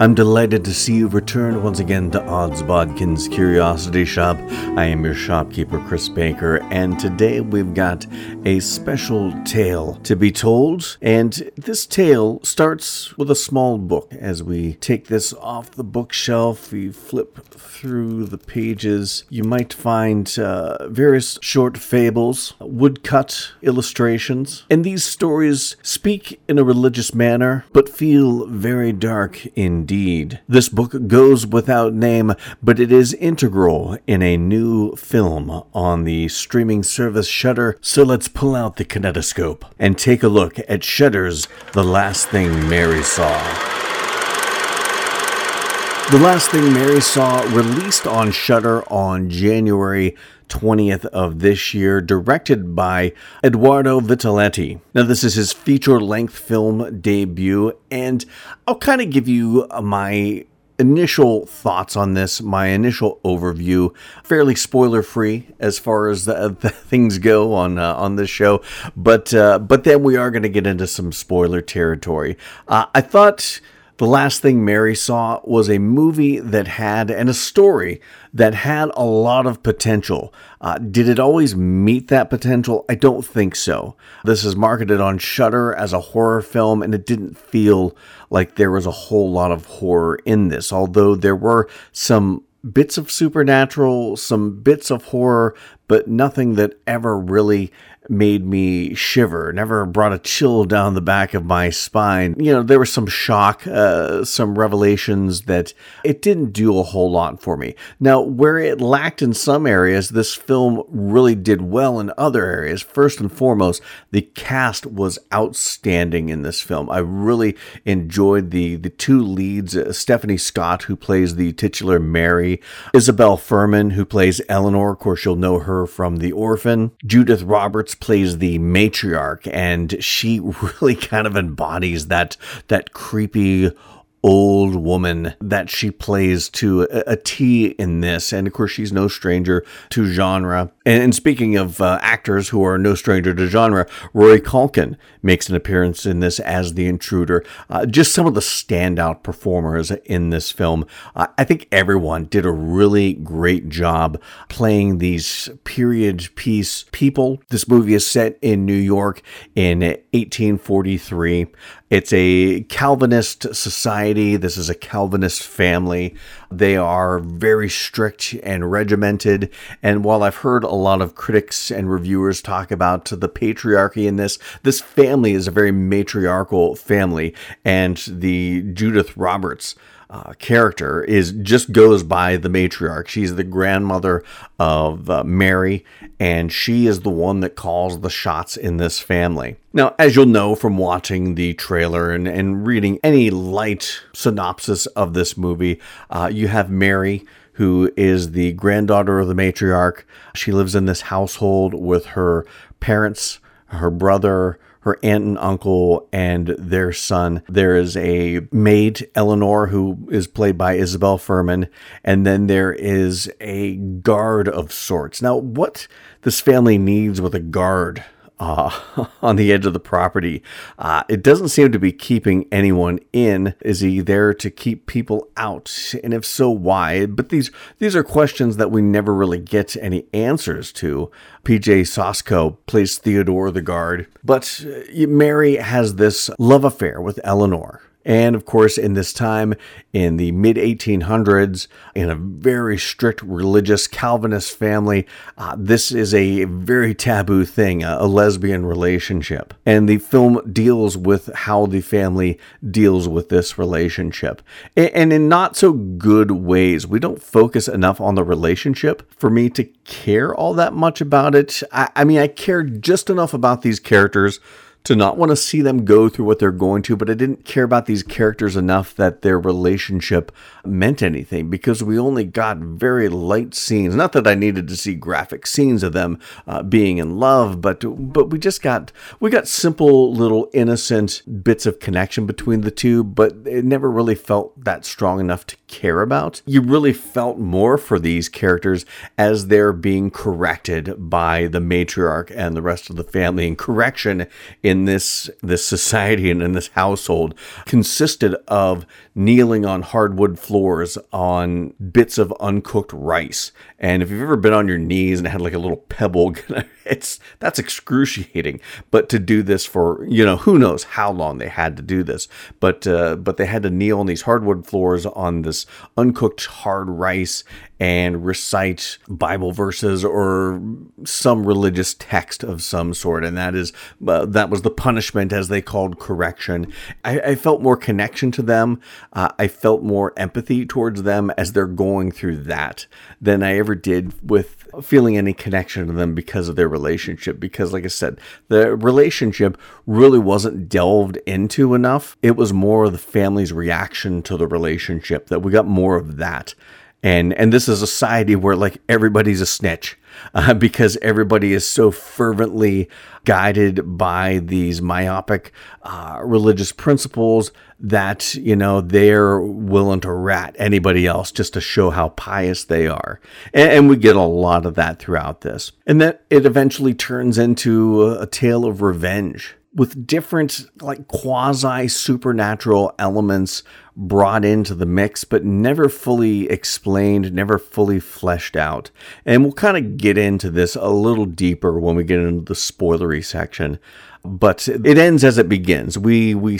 I'm delighted to see you return once again to Odds Bodkins Curiosity Shoppe. I am your shopkeeper, Chris Baker, and today we've got a special tale to be told. And this tale starts with a small book. As we take this off the bookshelf, we flip through the pages. You might find uh, various short fables, woodcut illustrations, and these stories speak in a religious manner but feel very dark indeed. This book goes without name, but it is integral in a new film on the streaming service Shudder. So let's pull out the kinetoscope and take a look at Shudder's The Last Thing Mary Saw. The Last Thing Mary Saw released on Shudder on January 20th of this year, directed by Edoardo Vitaletti. Now, this is his feature length film debut, and I'll kind of give you my initial thoughts on this, my initial overview, fairly spoiler free as far as the, the things go on uh, on this show, but uh, but then we are going to get into some spoiler territory. Uh, I thought the Last Thing Mary Saw was a movie that had, and a story that had a lot of potential. Uh, did it always meet that potential? I don't think so. This is marketed on Shudder as a horror film, and it didn't feel like there was a whole lot of horror in this, although there were some bits of supernatural, some bits of horror, but nothing that ever really made me shiver, never brought a chill down the back of my spine. You know, there was some shock, uh, some revelations that it didn't do a whole lot for me. Now, where it lacked in some areas, this film really did well in other areas. First and foremost, the cast was outstanding in this film. I really enjoyed the, the two leads uh, Stephanie Scott, who plays the titular Mary, Isabelle Fuhrman, who plays Eleanor. Of course, you'll know her from The Orphan, Judith Roberts plays the matriarch, and she really kind of embodies that that creepy old woman that she plays to a, a T in this. And of course, she's no stranger to genre. And, and speaking of uh, actors who are no stranger to genre, Rory Culkin makes an appearance in this as the intruder. Uh, just some of the standout performers in this film. Uh, I think everyone did a really great job playing these period piece people. This movie is set in New York in 1843. It's a Calvinist society. This is a Calvinist family. They are very strict and regimented. And while I've heard a lot of critics and reviewers talk about the patriarchy in this, this family is a very matriarchal family. And the Judith Roberts uh, character is just goes by the matriarch. She's the grandmother of uh, Mary, and she is the one that calls the shots in this family. Now, as you'll know from watching the trailer and, and reading any light synopsis of this movie, uh, you have Mary who is the granddaughter of the matriarch. She lives in this household with her parents, her brother, her aunt and uncle and their son. There is a maid, Eleanor, who is played by Isabelle Fuhrman, and then there is a guard of sorts. Now, what this family needs with a guard uh, on the edge of the property. Uh, it doesn't seem to be keeping anyone in. Is he there to keep people out? And if so, why? But these these are questions that we never really get any answers to. PJ Sosko plays Theodore the guard, but uh, Mary has this love affair with Eleanor. And of course, in this time in the mid 1800s, in a very strict religious Calvinist family, uh, this is a very taboo thing, a, lesbian relationship. And the film deals with how the family deals with this relationship. And, and in not so good ways. We don't focus enough on the relationship for me to care all that much about it. I, I mean, I care just enough about these characters to not want to see them go through what they're going to, but I didn't care about these characters enough that their relationship meant anything because we only got very light scenes. Not that I needed to see graphic scenes of them uh, being in love, but but we just got we got simple little innocent bits of connection between the two, but it never really felt that strong enough to care about. You really felt more for these characters as they're being corrected by the matriarch and the rest of the family. And correction in this this society and in this household consisted of kneeling on hardwood floors on bits of uncooked rice. And if you've ever been on your knees and had like a little pebble, it's that's excruciating. But to do this for you know who knows how long they had to do this, but uh, but they had to kneel on these hardwood floors on this uncooked hard rice and recite Bible verses or some religious text of some sort, and that is uh, that was the punishment as they called correction. I, I felt more connection to them. Uh, I felt more empathy towards them as they're going through that than I ever did with feeling any connection to them because of their relationship. Because, like I said, the relationship really wasn't delved into enough. It was more of the family's reaction to the relationship that we got more of that and and this is a society where like everybody's a snitch uh, because everybody is so fervently guided by these myopic uh, religious principles that you know they're willing to rat anybody else just to show how pious they are. And, and we get a lot of that throughout this. And then it eventually turns into a, a tale of revenge with different like quasi supernatural elements brought into the mix but never fully explained never fully fleshed out. And we'll kind of get into this a little deeper when we get into the spoilery section. But it ends as it begins. We we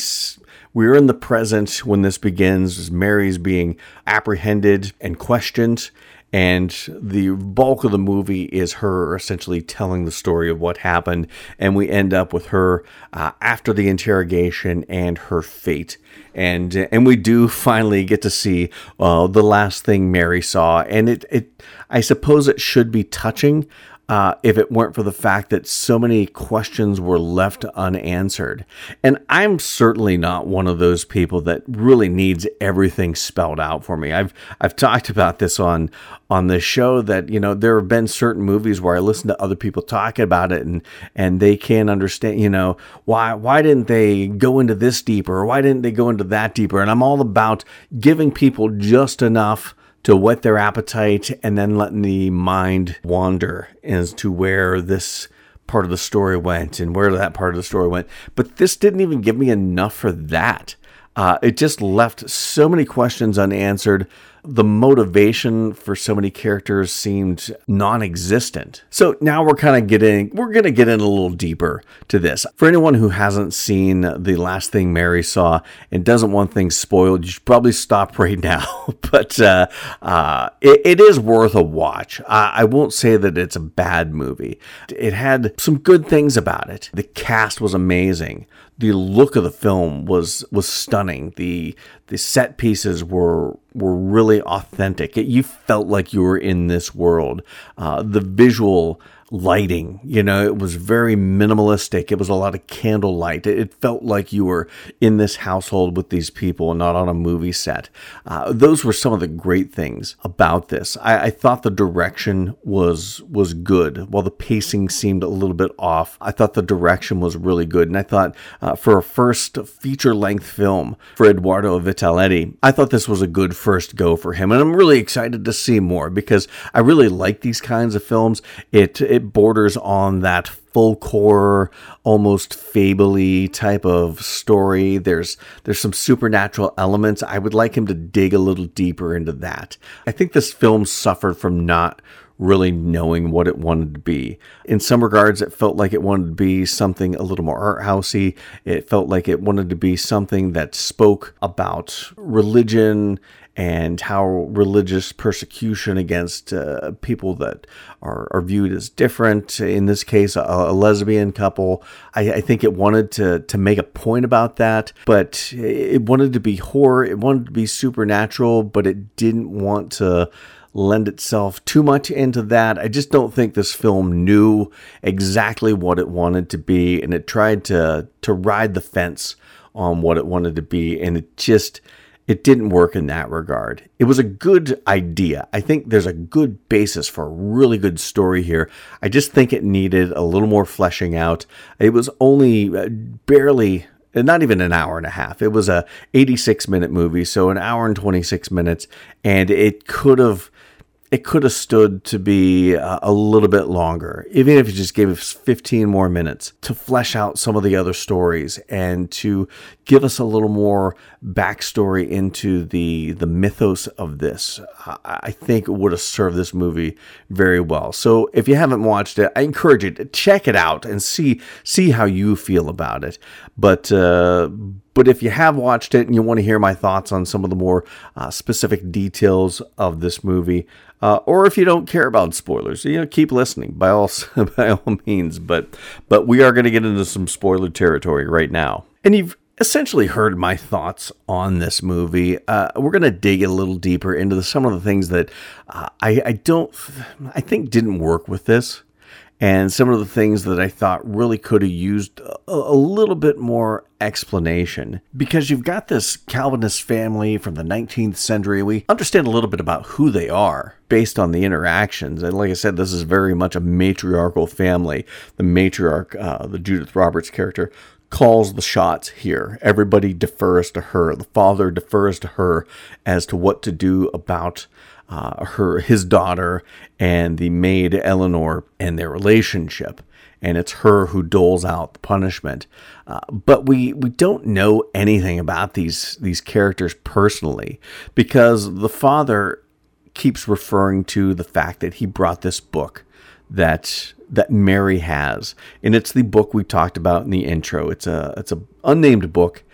we're in the present when this begins as mary's being apprehended and questioned and the bulk of the movie is her essentially telling the story of what happened and we end up with her uh, after the interrogation and her fate. And and we do finally get to see uh, the last thing mary saw and it, it i suppose it should be touching uh, if it weren't for the fact that so many questions were left unanswered. And I'm certainly not one of those people that really needs everything spelled out for me. I've I've talked about this on on this show that you know there have been certain movies where I listen to other people talking about it and and they can't understand you know why why didn't they go into this deeper or why didn't they go into that deeper and I'm all about giving people just enough to whet their appetite and then letting the mind wander as to where this part of the story went and where that part of the story went. But this didn't even give me enough for that. Uh, it just left so many questions unanswered the motivation for so many characters seemed non-existent. So now we're kind of getting we're going to get in a little deeper to this. For anyone who hasn't seen the last thing Mary saw and doesn't want things spoiled, you should probably stop right now. but uh, uh, it, it is worth a watch. I, I won't say that it's a bad movie. It had some good things about it. The cast was amazing the look of the film was was stunning. The the set pieces were were really authentic. It, you felt like you were in this world. Uh, the visual lighting. You know, it was very minimalistic. It was a lot of candlelight. It felt like you were in this household with these people and not on a movie set. Uh, those were some of the great things about this. I, I, thought the direction was was good, while the pacing seemed a little bit off. I thought the direction was really good, and I thought uh, for a first feature length film for Edoardo Vitaletti, I thought this was a good first go for him, and I'm really excited to see more because I really like these kinds of films. It it it borders on that folk horror, almost fably type of story. There's there's some supernatural elements. I would like him to dig a little deeper into that. I think this film suffered from not really knowing what it wanted to be. In some regards, it felt like it wanted to be something a little more art housey. It felt like it wanted to be something that spoke about religion and how religious persecution against uh, people that are, are viewed as different, in this case, a, a lesbian couple, I, I, think it wanted to, to make a point about that, but it wanted to be horror, it wanted to be supernatural, but it didn't want to lend itself too much into that. I just don't think this film knew exactly what it wanted to be, and it tried to to ride the fence on what it wanted to be, and it just it didn't work in that regard. It was a good idea. I think there's a good basis for a really good story here. I just think it needed a little more fleshing out. It was only uh, barely not even an hour and a half. It was a 86 minute movie, so an hour and 26 minutes, and it could have it could have stood to be uh, a little bit longer, even if you just gave us 15 more minutes to flesh out some of the other stories and to give us a little more backstory into the the mythos of this. I think it would have served this movie very well. So if you haven't watched it, I encourage you to check it out and see see how you feel about it. But uh, but if you have watched it and you want to hear my thoughts on some of the more uh, specific details of this movie, uh, or if you don't care about spoilers, you know, keep listening by all by all means. But but we are going to get into some spoiler territory right now, and you've essentially heard my thoughts on this movie. Uh, we're going to dig a little deeper into the, some of the things that uh, I, I don't, I think didn't work with this and some of the things that I thought really could have used a, a, little bit more explanation. Because you've got this Calvinist family from the 19th century. We understand a little bit about who they are based on the interactions. And like I said, this is very much a matriarchal family. The matriarch, uh, the Judith Roberts character, calls the shots here. Everybody defers to her. The father defers to her as to what to do about uh, her his daughter and the maid Eleanor and their relationship, and it's her who doles out the punishment. Uh, but we we don't know anything about these these characters personally because the father keeps referring to the fact that he brought this book that that Mary has, and it's the book we talked about in the intro. It's a it's a unnamed book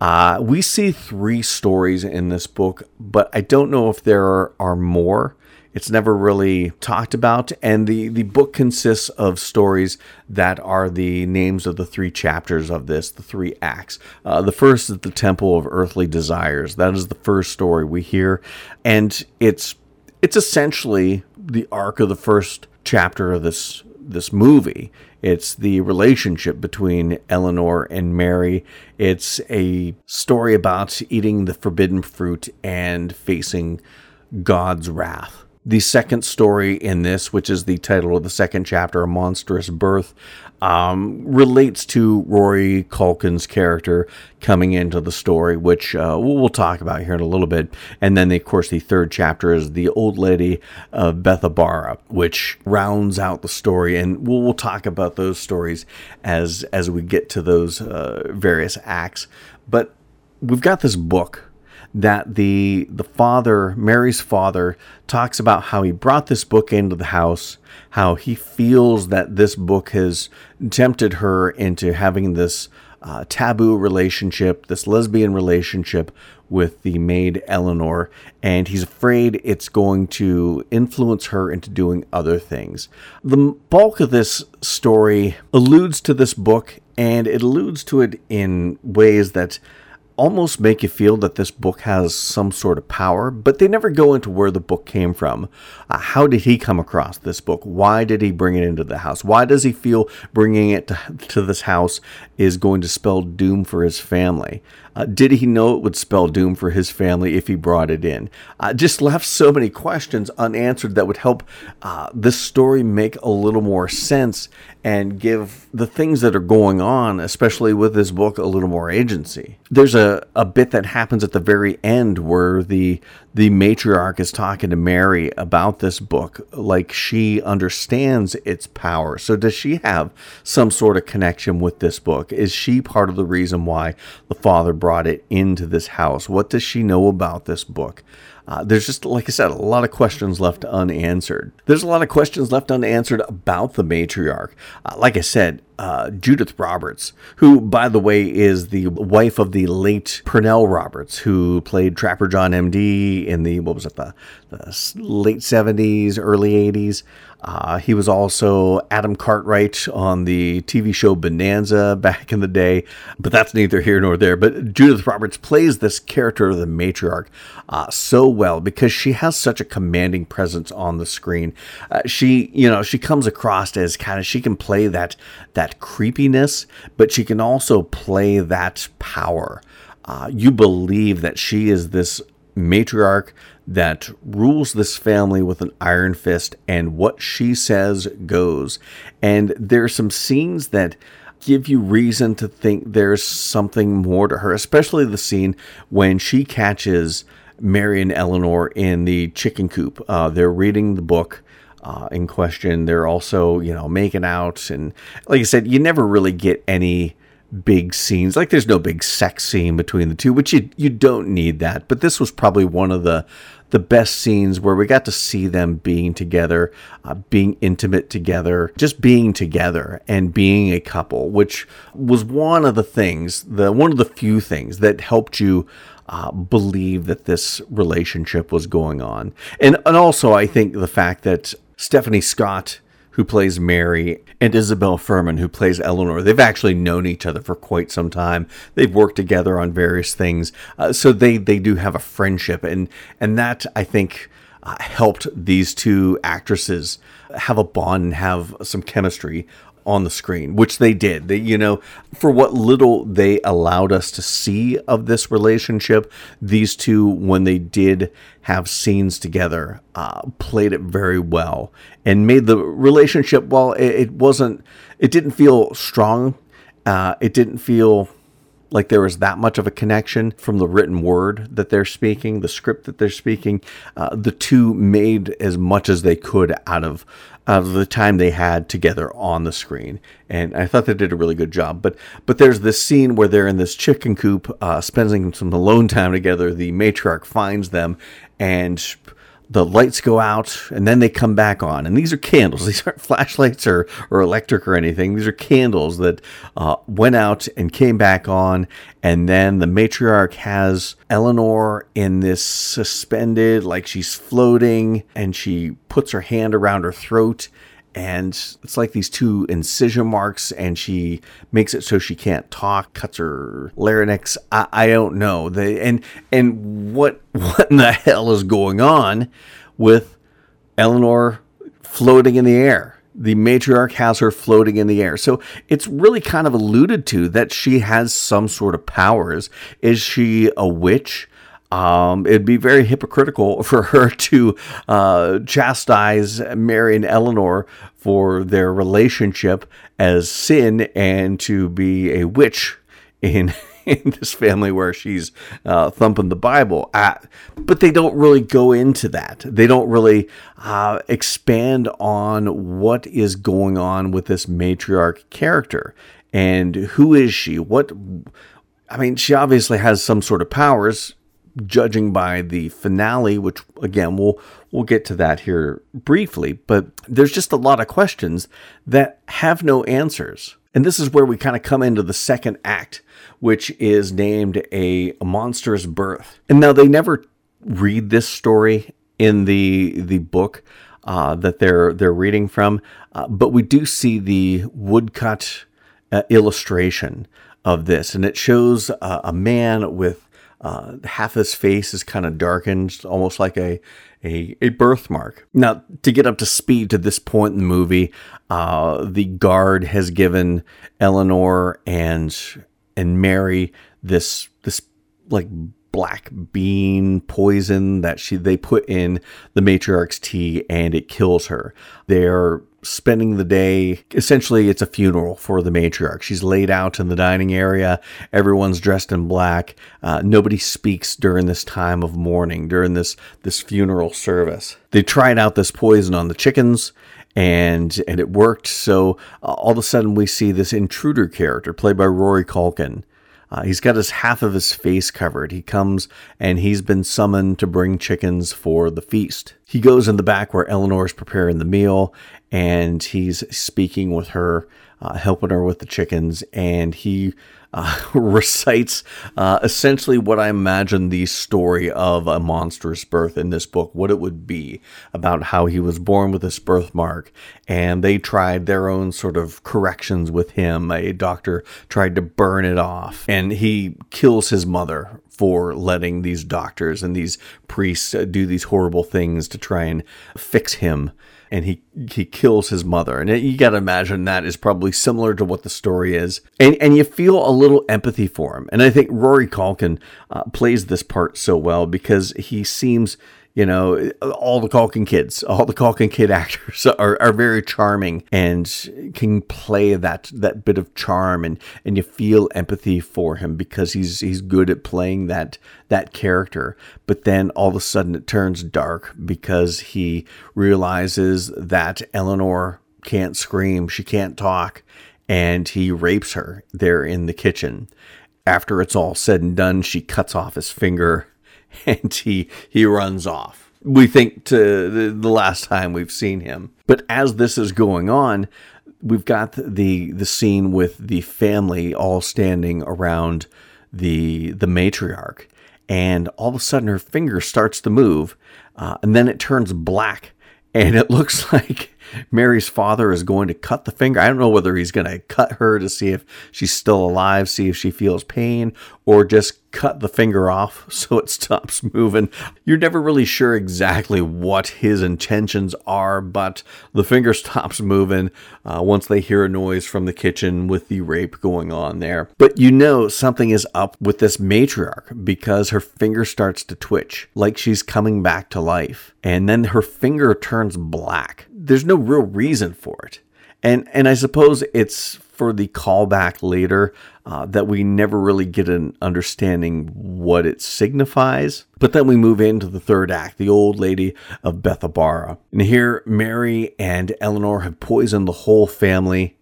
uh, we see three stories in this book, but I don't know if there are, are more. It's never really talked about, and the, the book consists of stories that are the names of the three chapters of this, the three acts. Uh, the first is the Temple of Earthly Desires. That is the first story we hear, and it's it's essentially the arc of the first chapter of this this movie. It's the relationship between Eleanor and Mary. It's a story about eating the forbidden fruit and facing God's wrath. The second story in this, which is the title of the second chapter, A Monstrous Birth, um, relates to Rory Culkin's character coming into the story, which uh, we'll talk about here in a little bit. And then, of course, the third chapter is The Old Lady of Bethabara, which rounds out the story. And we'll, we'll talk about those stories as, as we get to those uh, various acts. But we've got this book that the the father, Mary's father, talks about how he brought this book into the house, how he feels that this book has tempted her into having this uh, taboo relationship, this lesbian relationship with the maid Eleanor, and he's afraid it's going to influence her into doing other things. The bulk of this story alludes to this book, and it alludes to it in ways that almost make you feel that this book has some sort of power, but they never go into where the book came from. Uh, how did he come across this book? Why did he bring it into the house? Why does he feel bringing it to, to this house is going to spell doom for his family? Uh, did he know it would spell doom for his family if he brought it in? Uh, just left so many questions unanswered that would help uh, this story make a little more sense and give the things that are going on, especially with this book, a little more agency. There's a, a bit that happens at the very end where the the matriarch is talking to Mary about this book, like she understands its power. So, does she have some sort of connection with this book? Is she part of the reason why the father brought it into this house? What does she know about this book? Uh, there's just, like I said, a lot of questions left unanswered. There's a lot of questions left unanswered about the matriarch. Uh, like I said, uh, Judith Roberts, who, by the way, is the wife of the late Pernell Roberts, who played Trapper John MD in the, what was it, the, the late 70s, early 80s. Uh, he was also Adam Cartwright on the TV show Bonanza back in the day, but that's neither here nor there. But Judith Roberts plays this character of the matriarch uh, so well because she has such a commanding presence on the screen. Uh, she, you know, she comes across as kind of she can play that that creepiness, but she can also play that power. Uh, you believe that she is this matriarch that rules this family with an iron fist, and what she says goes. And there are some scenes that give you reason to think there's something more to her, especially the scene when she catches Mary and Eleanor in the chicken coop. Uh, they're reading the book. Uh, in question, they're also, you know, making out, and like I said, you never really get any big scenes. Like there's no big sex scene between the two, which you you don't need that. But this was probably one of the the best scenes where we got to see them being together, uh, being intimate together, just being together and being a couple, which was one of the things, the one of the few things that helped you uh, believe that this relationship was going on. And and also I think the fact that Stephanie Scott who plays Mary, and Isabelle Fuhrman, who plays Eleanor. They've actually known each other for quite some time. They've worked together on various things, uh, so they they do have a friendship, and and that I think. Uh, helped these two actresses have a bond and have some chemistry on the screen, which they did. They, you know, for what little they allowed us to see of this relationship, these two, when they did have scenes together, uh, played it very well and made the relationship. While it, it wasn't, it didn't feel strong. Uh, it didn't feel like there was that much of a connection from the written word that they're speaking, the script that they're speaking. Uh, the two made as much as they could out of of the time they had together on the screen, and I thought they did a really good job. But but there's this scene where they're in this chicken coop, uh, spending some alone time together. The matriarch finds them, and the lights go out and then they come back on. And these are candles. These aren't flashlights or, or electric or anything. These are candles that uh, went out and came back on. And then the matriarch has Eleanor in this suspended, like she's floating, and she puts her hand around her throat and it's like these two incision marks and she makes it so she can't talk cuts her larynx. I, I don't know. The, and and what what in the hell is going on with eleanor floating in the air? The matriarch has her floating in the air. So it's really kind of alluded to that she has some sort of powers. Is she a witch um, it'd be very hypocritical for her to uh, chastise Mary and Eleanor for their relationship as sin and to be a witch in in this family where she's uh, thumping the Bible. Uh, but they don't really go into that. They don't really uh, expand on what is going on with this matriarch character and who is she? What I mean, she obviously has some sort of powers judging by the finale, which again we'll we'll get to that here briefly, but there's just a lot of questions that have no answers. And this is where we kind of come into the second act, which is named a, monstrous birth. And now they never read this story in the the book uh, that they're they're reading from, uh, but we do see the woodcut uh, illustration of this, and it shows a man with uh, half his face is kind of darkened, almost like a, a, a birthmark. Now, to get up to speed to this point in the movie, uh, the guard has given Eleanor and and Mary this this like black bean poison that she they put in the matriarch's tea and it kills her. They're spending the day. Essentially, it's a funeral for the matriarch. She's laid out in the dining area. Everyone's dressed in black. Uh, nobody speaks during this time of mourning, during this this funeral service. They tried out this poison on the chickens. And and it worked. So uh, all of a sudden, we see this intruder character played by Rory Culkin, uh, he's got his half of his face covered. He comes and he's been summoned to bring chickens for the feast. He goes in the back where Eleanor's preparing the meal and he's speaking with her uh, helping her with the chickens, and he uh, recites uh, essentially what I imagine the story of a monstrous birth in this book, what it would be about how he was born with this birthmark, and they tried their own sort of corrections with him. A doctor tried to burn it off, and he kills his mother for letting these doctors and these priests uh, do these horrible things to try and fix him and he he kills his mother. And you got to imagine that is probably similar to what the story is. And and you feel a little empathy for him. And i think rory culkin uh, plays this part so well because he seems you know, all the Culkin kids, all the Culkin kid actors are, are very charming and can play that that bit of charm and and you feel empathy for him because he's he's good at playing that that character. But then all of a sudden it turns dark because he realizes that Eleanor can't scream, she can't talk, and he rapes her there in the kitchen. After it's all said and done, she cuts off his finger and he he runs off. We think to the, last time we've seen him. But as this is going on, we've got the the scene with the family all standing around the the matriarch, and all of a sudden her finger starts to move, uh, and then it turns black, and it looks like Mary's father is going to cut the finger. I don't know whether he's going to cut her to see if she's still alive, see if she feels pain, or just cut the finger off so it stops moving. You're never really sure exactly what his intentions are, but the finger stops moving uh, once they hear a noise from the kitchen with the rape going on there. But you know something is up with this matriarch because her finger starts to twitch like she's coming back to life. And then her finger turns black. There's no real reason for it. And, and I suppose it's for the callback later uh, that we never really get an understanding what it signifies. But then we move into the third act, the old lady of Bethabara. And here, Mary and Eleanor have poisoned the whole family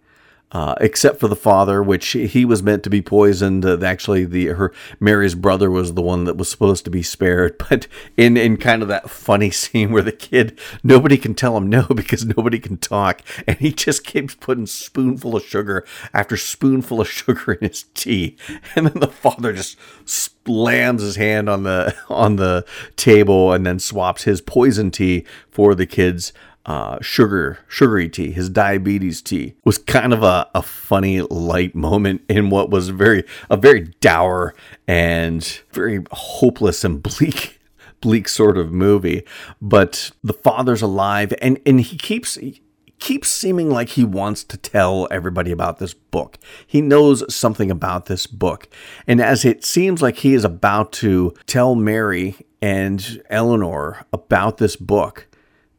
uh, except for the father, which he was meant to be poisoned. Uh, actually, the her Mary's brother was the one that was supposed to be spared. But in in kind of that funny scene where the kid nobody can tell him no because nobody can talk, and he just keeps putting spoonful of sugar after spoonful of sugar in his tea, and then the father just slams his hand on the on the table and then swaps his poison tea for the kids uh, sugar sugary tea, his diabetes tea, was kind of a, a funny light moment in what was very a very dour and very hopeless and bleak bleak sort of movie. But the father's alive and and he keeps keeps seeming like he wants to tell everybody about this book. He knows something about this book. And as it seems like he is about to tell Mary and Eleanor about this book,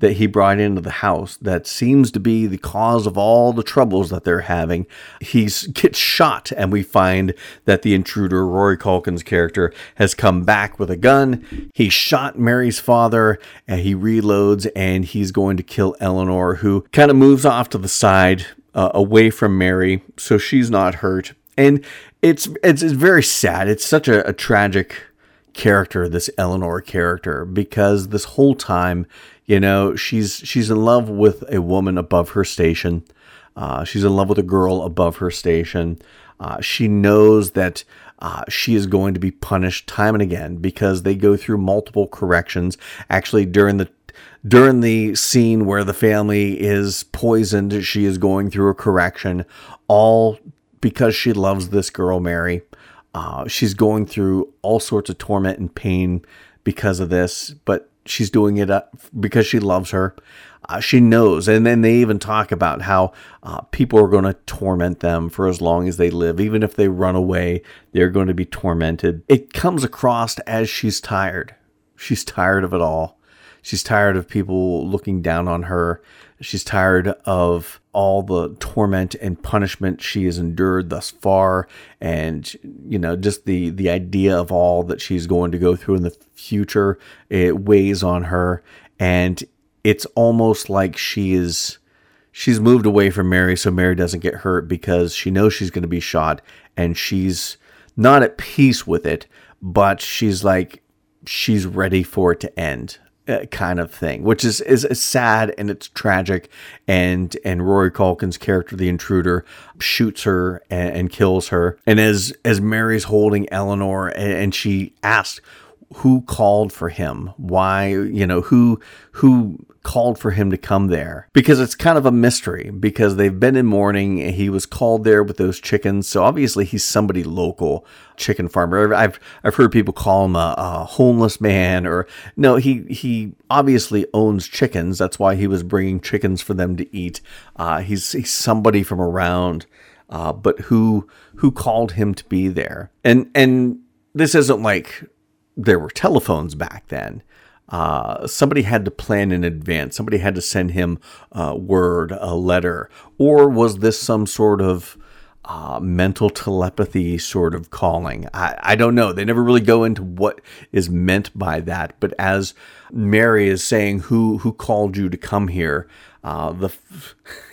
that he brought into the house that seems to be the cause of all the troubles that they're having. He gets shot, and we find that the intruder, Rory Culkin's character, has come back with a gun. He shot Mary's father, and he reloads, and he's going to kill Eleanor, who kind of moves off to the side. Uh, away from Mary, so she's not hurt, and it's it's, it's very sad. It's such a, a tragic character, this Eleanor character, because this whole time you know, she's she's in love with a woman above her station. Uh, she's in love with a girl above her station. Uh, she knows that uh, she is going to be punished time and again because they go through multiple corrections. Actually, during the during the scene where the family is poisoned, she is going through a correction, all because she loves this girl, Mary. Uh, she's going through all sorts of torment and pain because of this, but she's doing it uh, because she loves her. Uh, she knows. And then they even talk about how uh, people are going to torment them for as long as they live. Even if they run away, they're going to be tormented. It comes across as she's tired. She's tired of it all. She's tired of people looking down on her. She's tired of all the torment and punishment she has endured thus far and you know just the the idea of all that she's going to go through in the future it weighs on her. And it's almost like she is she's moved away from Mary so Mary doesn't get hurt because she knows she's going to be shot and she's not at peace with it but she's like she's ready for it to end Uh, kind of thing, which is, is sad and it's tragic. And and Rory Culkin's character, the intruder, shoots her and, and kills her. And as as Mary's holding Eleanor, and, and she asks, "Who called for him? Why? You know who who called for him to come there? Because it's kind of a mystery because they've been in mourning. He was called there with those chickens. So obviously he's somebody local chicken farmer. I've i've heard people call him a, a homeless man or no he he obviously owns chickens. That's why he was bringing chickens for them to eat. Uh, he's he's somebody from around uh, but who who called him to be there? And and this isn't like there were telephones back then uh, somebody had to plan in advance. Somebody had to send him a word, a letter, or was this some sort of uh, mental telepathy sort of calling? I, I don't know. They never really go into what is meant by that. But as Mary is saying, "Who who called you to come here?" Uh, the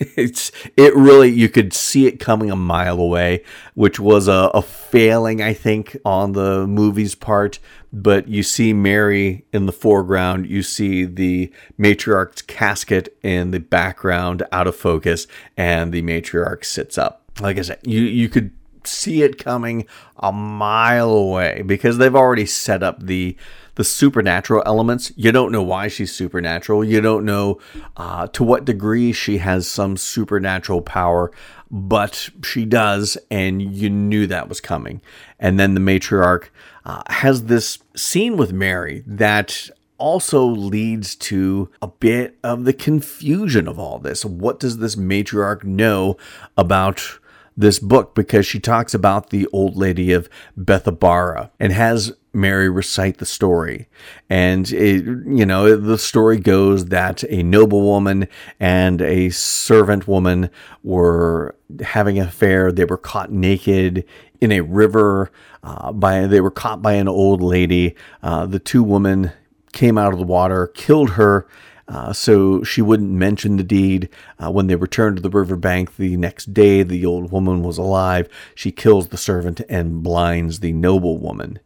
it's it really you could see it coming a mile away, which was a, a failing I think on the movie's part. But you see Mary in the foreground, you see the matriarch's casket in the background, out of focus, and the matriarch sits up. Like I said, you you could see it coming a mile away because they've already set up the the supernatural elements. You don't know why she's supernatural. You don't know uh, to what degree she has some supernatural power, but she does, and you knew that was coming. And then the matriarch uh, has this scene with Mary that also leads to a bit of the confusion of all this. What does this matriarch know about this book because she talks about the old lady of Bethabara and has Mary recite the story. And, it, you know, the story goes that a noblewoman and a servant woman were having an affair. They were caught naked in a river. Uh, by they were caught by an old lady. Uh, the two women came out of the water, killed her, uh, so she wouldn't mention the deed. Uh, when they returned to the riverbank the next day, the old woman was alive. She kills the servant and blinds the noble woman.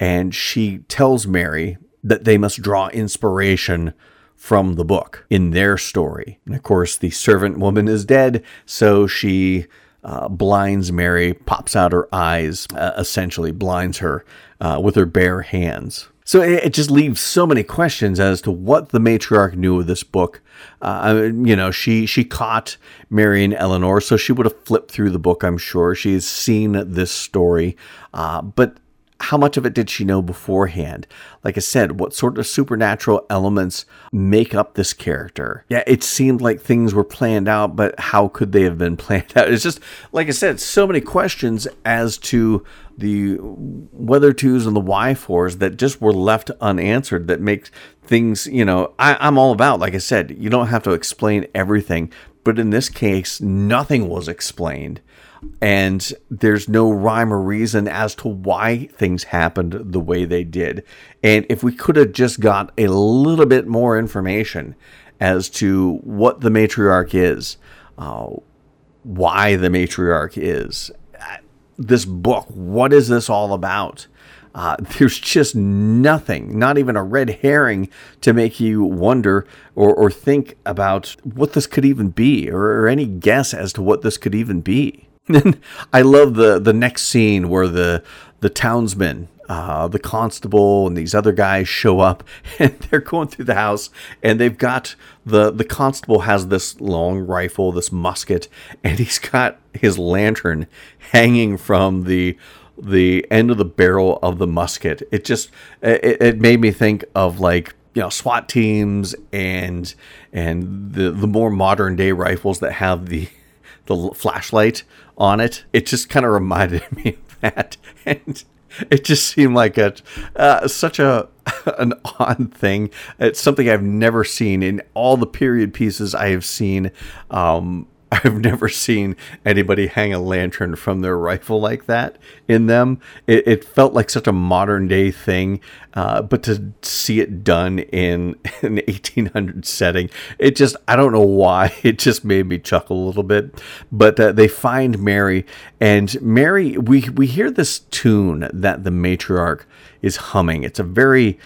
And she tells Mary that they must draw inspiration from the book in their story. And of course, the servant woman is dead, so she uh, blinds Mary, pops out her eyes, uh, essentially blinds her uh, with her bare hands. So it, it, just leaves so many questions as to what the matriarch knew of this book. Uh, you know, she she caught Mary and Eleanor, so she would have flipped through the book. I'm sure she's seen this story, uh, but how much of it did she know beforehand? Like I said, what sort of supernatural elements make up this character? Yeah, it seemed like things were planned out, but how could they have been planned out? It's just, like I said, so many questions as to the weather twos and the why fours that just were left unanswered that makes things, you know, I, I'm all about, like I said, you don't have to explain everything, but in this case, nothing was explained and there's no rhyme or reason as to why things happened the way they did. And if we could have just got a little bit more information as to what the matriarch is, uh, why the matriarch is, uh, this book, what is this all about? Uh, there's just nothing, not even a red herring to make you wonder or, or think about what this could even be or, or any guess as to what this could even be. I love the the next scene where the the townsmen, uh, the constable, and these other guys show up, and they're going through the house, and they've got the the constable has this long rifle, this musket, and he's got his lantern hanging from the the end of the barrel of the musket. It just it, it made me think of like you know SWAT teams and and the the more modern day rifles that have the the flashlight on it. It just kind of reminded me of that, and it just seemed like a uh, such a an odd thing. It's something I've never seen in all the period pieces I have seen. Um, I've never seen anybody hang a lantern from their rifle like that in them. It, it felt like such a modern day thing, uh, but to see it done in an 1800 setting, it just, I don't know why, it just made me chuckle a little bit. But uh, they find Mary, and Mary, we, we hear this tune that the matriarch is humming. It's a very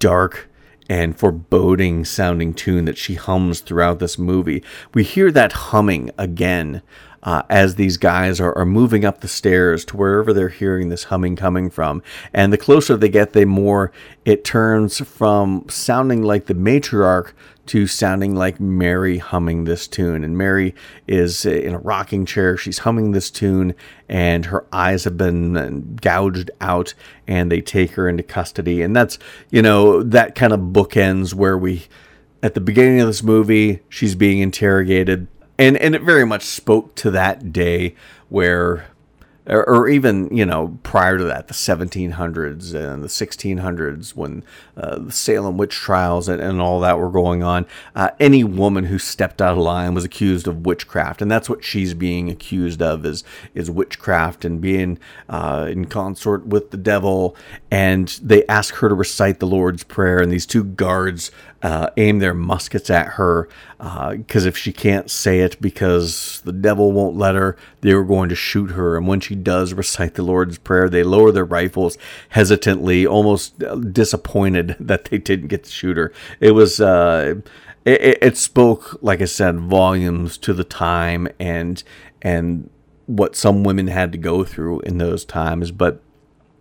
dark, and foreboding sounding tune that she hums throughout this movie. We hear that humming again uh, as these guys are, are moving up the stairs to wherever they're hearing this humming coming from. And the closer they get, the more it turns from sounding like the matriarch to sounding like Mary humming this tune. And Mary is in a rocking chair. She's humming this tune, and her eyes have been gouged out, and they take her into custody. And that's, you know, that kind of bookends where we, at the beginning of this movie, she's being interrogated and and it very much spoke to that day where or, or, even you know prior to that the 1700s and the 1600s when uh, the salem witch trials and, and, all that were going on uh, any woman who stepped out of line was accused of witchcraft and that's what she's being accused of is is witchcraft and being uh, in consort with the devil and they ask her to recite the lord's prayer and these two guards uh, aim their muskets at her because uh, if she can't say it because the devil won't let her, they were going to shoot her. And when she does recite the Lord's Prayer, they lower their rifles hesitantly, almost uh, disappointed that they didn't get to shoot her. It was. Uh, it, it spoke, like I said, volumes to the time and and what some women had to go through in those times. But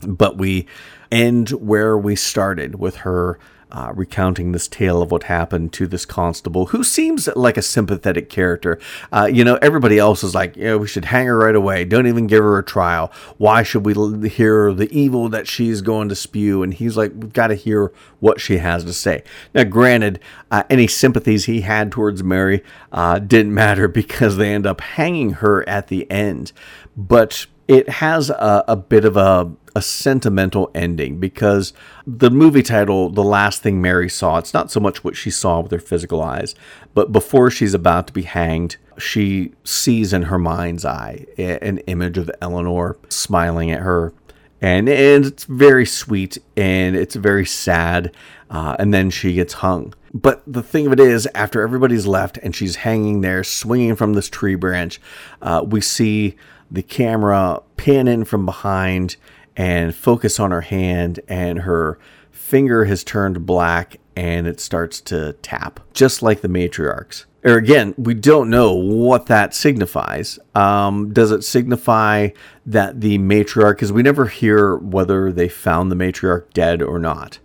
but we end where we started with her uh, recounting this tale of what happened to this constable, who seems like a sympathetic character. Uh, you know, everybody else is like, yeah, we should hang her right away. Don't even give her a trial. Why should we hear the evil that she's going to spew? And he's like, we've got to hear what she has to say. Now, granted, uh, any sympathies he had towards Mary uh, didn't matter because they end up hanging her at the end. But it has a, a bit of a a sentimental ending because the movie title, The Last Thing Mary Saw, it's not so much what she saw with her physical eyes, but before she's about to be hanged, she sees in her mind's eye an image of Eleanor smiling at her. And, and it's very sweet and it's very sad. Uh, and then she gets hung. But the thing of it is, after everybody's left and she's hanging there, swinging from this tree branch, uh, we see the camera pan in from behind and focus on her hand, and her finger has turned black and it starts to tap, just like the matriarchs. Or again, we don't know what that signifies. Um, does it signify that the matriarch, because we never hear whether they found the matriarch dead or not.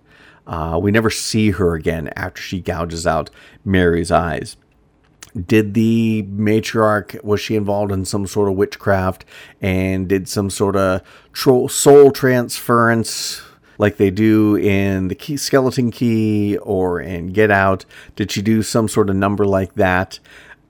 Uh, we never see her again after she gouges out Mary's eyes did the matriarch was she involved in some sort of witchcraft and did some sort of soul transference like they do in the key, skeleton key or in get out? Did she do some sort of number like that?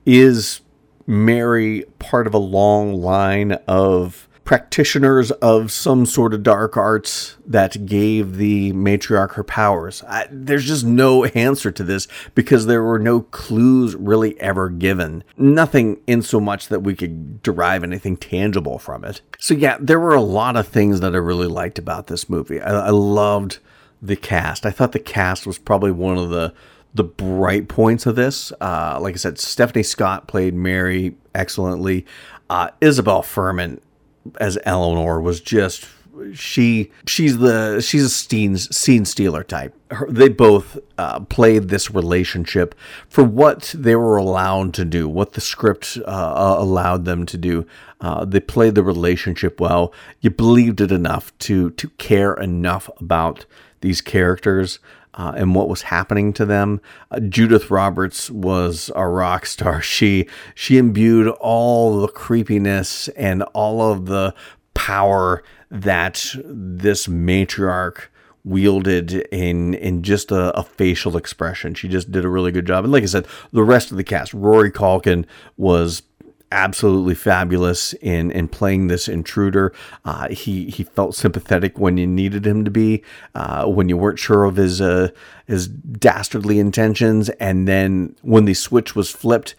Is mary part of a long line of practitioners of some sort of dark arts that gave the matriarch her powers. I, there's just no answer to this because there were no clues really ever given. Nothing in so much that we could derive anything tangible from it. So, yeah, there were a lot of things that I really liked about this movie. I, I loved the cast. I thought the cast was probably one of the the bright points of this. Uh, like I said, Stephanie Scott played Mary excellently. Uh, Isabelle Fuhrman as Eleanor was just she she's the she's a scene scene stealer type. Her, they both uh, played this relationship for what they were allowed to do, what the script uh, uh, allowed them to do. Uh, they played the relationship well. You believed it enough to to care enough about these characters uh, and what was happening to them. Uh, Judith Roberts was a rock star. She she imbued all the creepiness and all of the power that this matriarch wielded in in just a, a, facial expression. She just did a really good job. And like I said, the rest of the cast, Rory Culkin was absolutely fabulous in in playing this intruder. Uh, he he felt sympathetic when you needed him to be, uh, when you weren't sure of his uh, his dastardly intentions, and then when the switch was flipped.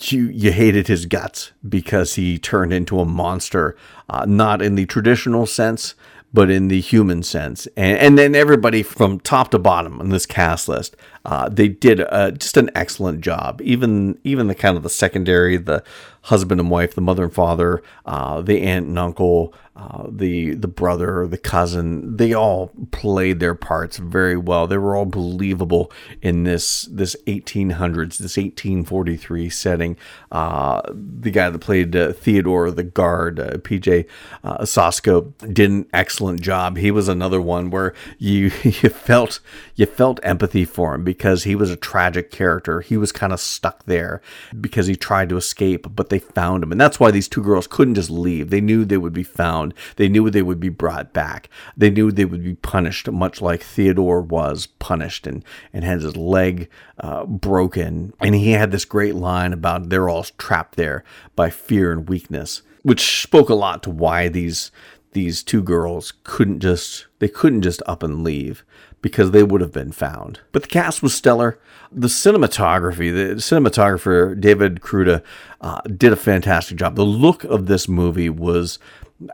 You, you hated his guts because he turned into a monster, uh, not in the traditional sense, but in the human sense. And, and then everybody from top to bottom on this cast list, uh, they did uh, just an excellent job. Even even the kind of the secondary, the husband and wife, the mother and father, uh, the aunt and uncle, uh, the the brother, the cousin, they all played their parts very well. They were all believable in this this 1800s, this 1843 setting. Uh, the guy that played uh, Theodore, the guard, uh, PJ uh, Sosko, did an excellent job. He was another one where you you felt you felt empathy for him because he was a tragic character. He was kind of stuck there because he tried to escape, but they found him, and that's why these two girls couldn't just leave. They knew they would be found They knew they would be brought back. They knew they would be punished, much like Theodore was punished and, and had his leg uh, broken. And he had this great line about they're all trapped there by fear and weakness, which spoke a lot to why these these two girls couldn't just they couldn't just up and leave because they would have been found. But the cast was stellar. The cinematography, the cinematographer David Kruta uh, did a fantastic job. The look of this movie was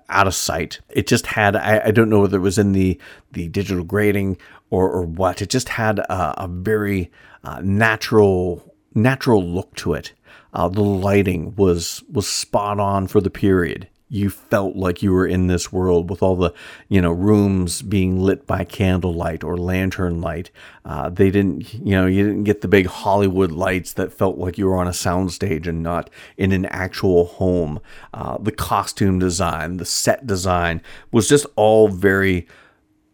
out of sight. It just had I, I, don't know whether it was in the the digital grading or or what. It just had a, a very uh, natural natural look to it. Uh, the lighting was was spot on for the period you felt like you were in this world with all the you know rooms being lit by candlelight or lantern light. Uh, they didn't you know you didn't get the big hollywood lights that felt like you were on a soundstage and not in an actual home. Uh, the costume design the set design was just all very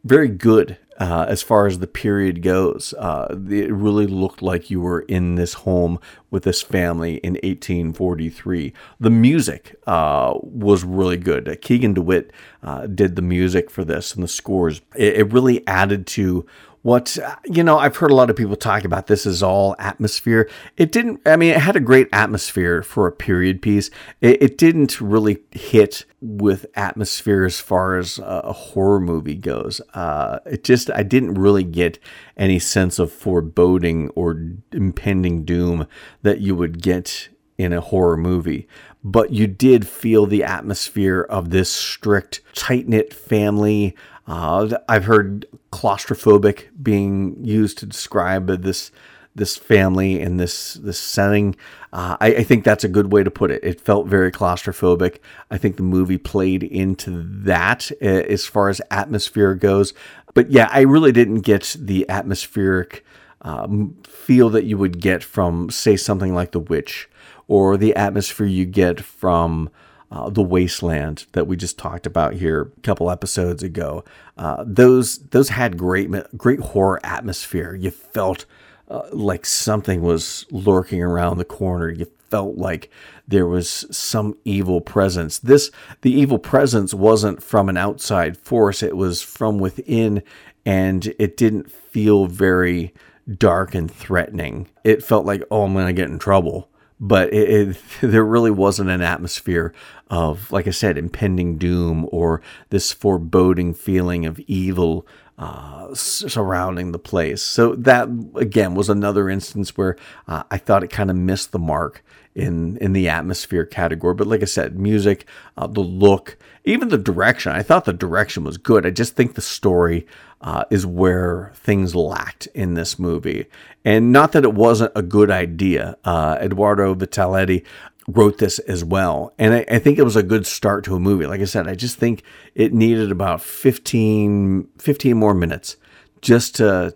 very good uh, as far as the period goes. Uh, it really looked like you were in this home with this family in 1843. The music uh, was really good. Keegan DeWitt uh, did the music for this and the scores. It, it really added to what you know i've heard a lot of people talk about this as all atmosphere. It didn't i mean it had a great atmosphere for a period piece. It, it didn't really hit with atmosphere as far as a horror movie goes. Uh, it just i didn't really get any sense of foreboding or impending doom that you would get in a horror movie but you did feel the atmosphere of this strict tight knit family uh, I've heard claustrophobic being used to describe this this family and this this setting. Uh, I, I, think that's a good way to put it. It felt very claustrophobic. I think the movie played into that uh, as far as atmosphere goes. But yeah, I really didn't get the atmospheric um, feel that you would get from, say, something like The Witch, or the atmosphere you get from uh, the wasteland that we just talked about here a couple episodes ago. Uh, those those had great great horror atmosphere. You felt uh, like something was lurking around the corner. You felt like there was some evil presence. This the evil presence wasn't from an outside force. It was from within, and it didn't feel very dark and threatening. It felt like, oh, I'm gonna get in trouble but it, it, there really wasn't an atmosphere of, like I said, impending doom or this foreboding feeling of evil uh, surrounding the place. So that again was another instance where uh, I thought it kind of missed the mark in in the atmosphere category. But like I said, music, uh, the look, even the direction. I thought the direction was good. I just think the story uh, is where things lacked in this movie. And not that it wasn't a good idea. Uh, Edoardo Vitaletti wrote this as well. And I, I, think it was a good start to a movie. Like I said, I just think it needed about 15, 15 more minutes just to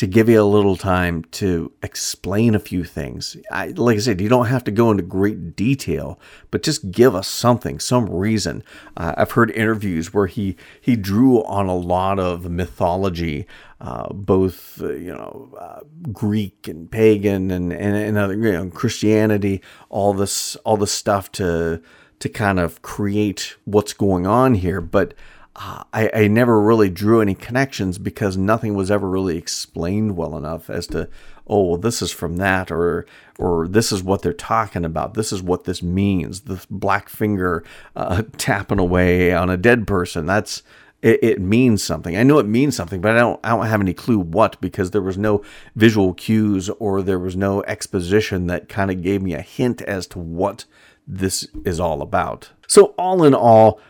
to give you a little time to explain a few things. I, like I said, you don't have to go into great detail, but just give us something, some reason. Uh, I've heard interviews where he he drew on a lot of mythology, uh, both uh, you know uh, Greek and pagan and and, and other, you know, Christianity, all this all this stuff to to kind of create what's going on here, but uh, I, I never really drew any connections because nothing was ever really explained well enough as to, oh, well, this is from that, or or this is what they're talking about. This is what this means. The black finger uh, tapping away on a dead person. That's it, it, means something. I know it means something, but I don't I don't have any clue what because there was no visual cues or there was no exposition that kind of gave me a hint as to what this is all about. So all in all,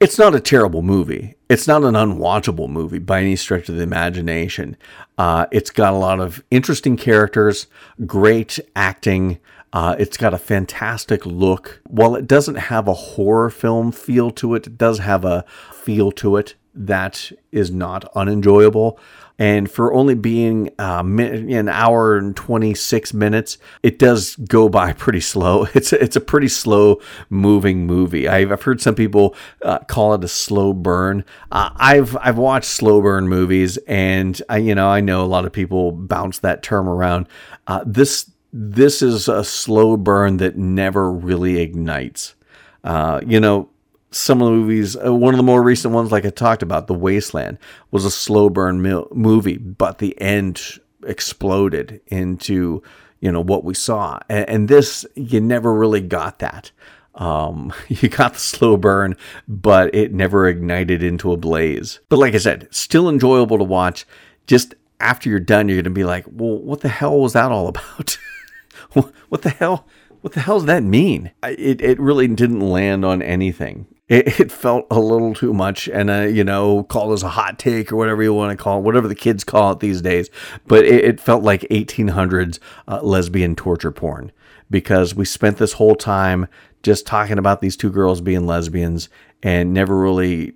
it's not a terrible movie. It's not an unwatchable movie by any stretch of the imagination. Uh, it's got a lot of interesting characters, great acting, Uh, it's got a fantastic look. While it doesn't have a horror film feel to it, it does have a feel to it that is not unenjoyable. And for only being uh, an hour and 26 minutes, it does go by pretty slow. It's a, it's a pretty slow moving movie. I've, I've heard some people uh, call it a slow burn. Uh, I've I've watched slow burn movies, and I you know I know a lot of people bounce that term around. Uh, this this is a slow burn that never really ignites. Uh, you know, some of the movies, uh, one of the more recent ones, like I talked about, The Wasteland, was a slow burn movie, but the end exploded into you know what we saw, and, and this you never really got that. Um, you got the slow burn, but it never ignited into a blaze. But like I said, still enjoyable to watch. Just after you're done, you're gonna be like, well, what the hell was that all about? what the hell? What the hell does that mean? It, it really didn't land on anything it, it felt a little too much. And uh, you know call this a hot take or whatever you want to call it whatever the kids call it these days. But it, it felt like 1800s uh, lesbian torture porn. Because we spent this whole time just talking about these two girls being lesbians and never really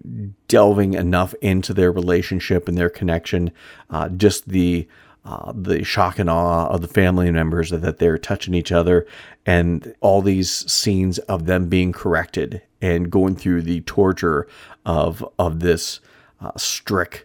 delving enough into their relationship and their connection uh, just the uh, the shock and awe of the family members that they're touching each other and all these scenes of them being corrected and going through the torture of of this uh, strict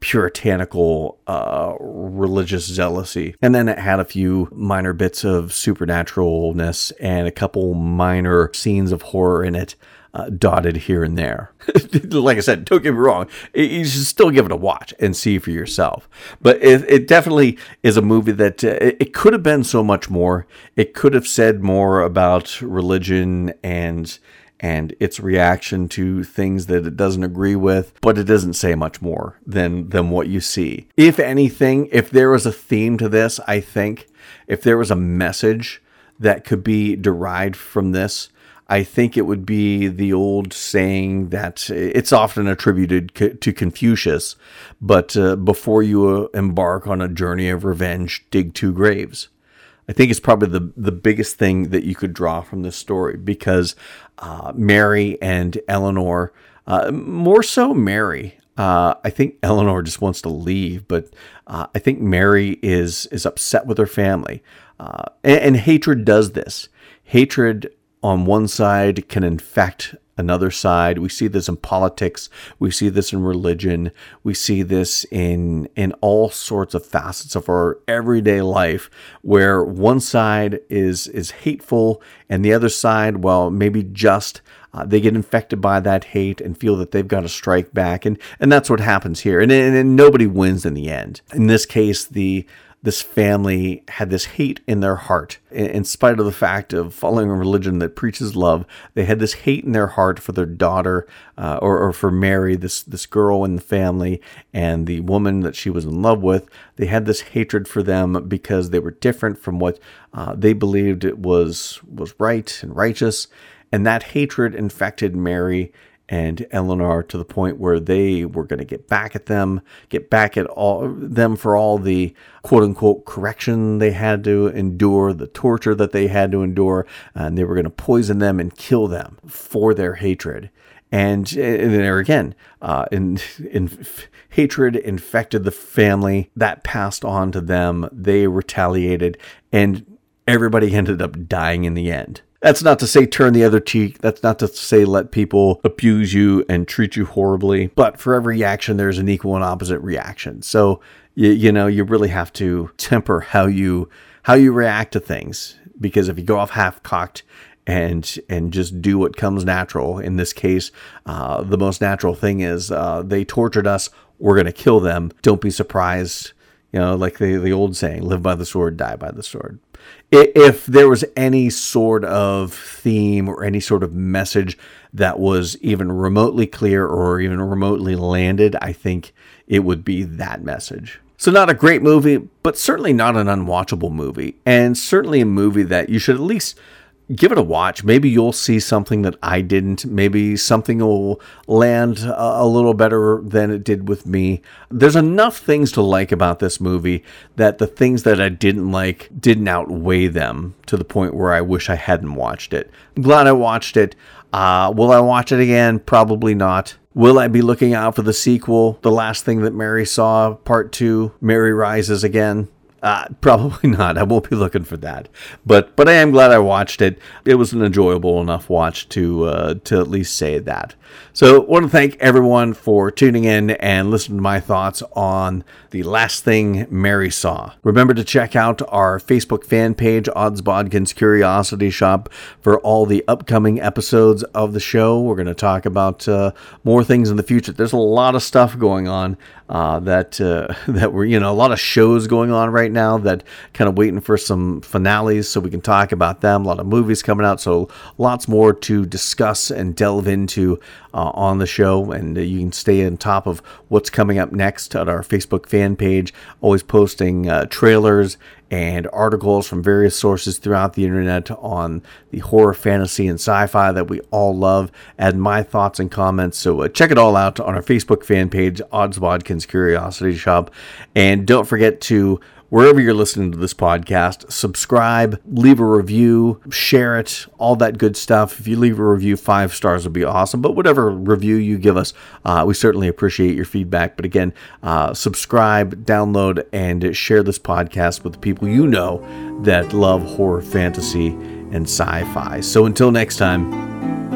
puritanical uh, religious zealousy. And then it had a few minor bits of supernaturalness and a couple minor scenes of horror in it uh, dotted here and there. like I said, don't get me wrong, you should still give it a watch and see for yourself. But it, it definitely is a movie that uh, it could have been so much more. It could have said more about religion and and its reaction to things that it doesn't agree with, but it doesn't say much more than than what you see. If anything, if there was a theme to this, I think if there was a message that could be derived from this, I think it would be the old saying that it's often attributed to Confucius, but uh, before you uh, embark on a journey of revenge, dig two graves. I think it's probably the, the biggest thing that you could draw from this story because uh, Mary and Eleanor, uh, more so Mary, uh, I think Eleanor just wants to leave, but uh, I think Mary is is upset with her family, uh, and, and, hatred does this. Hatred on one side can infect another side. We see this in politics. We see this in religion. We see this in in all sorts of facets of our everyday life, where one side is is hateful and the other side, well, maybe just uh, they get infected by that hate and feel that they've got to strike back, and and that's what happens here. And, and, and nobody wins in the end. In this case, the this family had this hate in their heart. In spite of the fact of following a religion that preaches love, they had this hate in their heart for their daughter, uh, or, or for Mary, this this girl in the family, and the woman that she was in love with. They had this hatred for them because they were different from what uh, they believed it was was right and righteous, and that hatred infected Mary and Eleanor to the point where they were going to get back at them, get back at all them for all the quote unquote correction they had to endure, the torture that they had to endure, and they were going to poison them and kill them for their hatred. And, and there again, uh, in, in hatred infected the family that passed on to them. They retaliated, and everybody ended up dying in the end. That's not to say turn the other cheek. That's not to say let people abuse you and treat you horribly. But for every action, there's an equal and opposite reaction. So you, you know you really have to temper how you how you react to things because if you go off half cocked and and just do what comes natural. In this case, uh, the most natural thing is uh, they tortured us. We're gonna kill them. Don't be surprised. You know, like the the old saying, "Live by the sword, die by the sword." If there was any sort of theme or any sort of message that was even remotely clear or even remotely landed, I think it would be that message. So, not a great movie, but certainly not an unwatchable movie, and certainly a movie that you should at least give it a watch. Maybe you'll see something that I didn't. Maybe something will land a, little better than it did with me. There's enough things to like about this movie that the things that I didn't like didn't outweigh them to the point where I wish I hadn't watched it. I'm glad I watched it. Uh, will I watch it again? Probably not. Will I be looking out for the sequel, The Last Thing That Mary Saw, Part 2, Mary Rises Again? Uh, probably not. I won't be looking for that. But but I am glad I watched it. It was an enjoyable enough watch to uh, to at least say that. So want to thank everyone for tuning in and listening to my thoughts on the last thing Mary saw. Remember to check out our Facebook fan page, Odds Bodkins Curiosity Shoppe, for all the upcoming episodes of the show. We're going to talk about uh, more things in the future. There's a lot of stuff going on uh, that uh, that we're you know a lot of shows going on right now that kind of waiting for some finales so we can talk about them. A lot of movies coming out, so lots more to discuss and delve into uh, on the show, and uh, you can stay on top of what's coming up next at our Facebook fan page. Always posting uh, trailers and articles from various sources throughout the internet on the horror, fantasy, and sci fi that we all love, and my thoughts and comments. So uh, check it all out on our Facebook fan page, Odds Bodkins Curiosity Shoppe. And don't forget to wherever you're listening to this podcast. Subscribe, leave a review, share it, all that good stuff. If you leave a review, five stars would be awesome. But whatever review you give us, uh, we certainly appreciate your feedback. But again, uh, subscribe, download, and share this podcast with the people you know that love horror, fantasy, and sci fi. So until next time.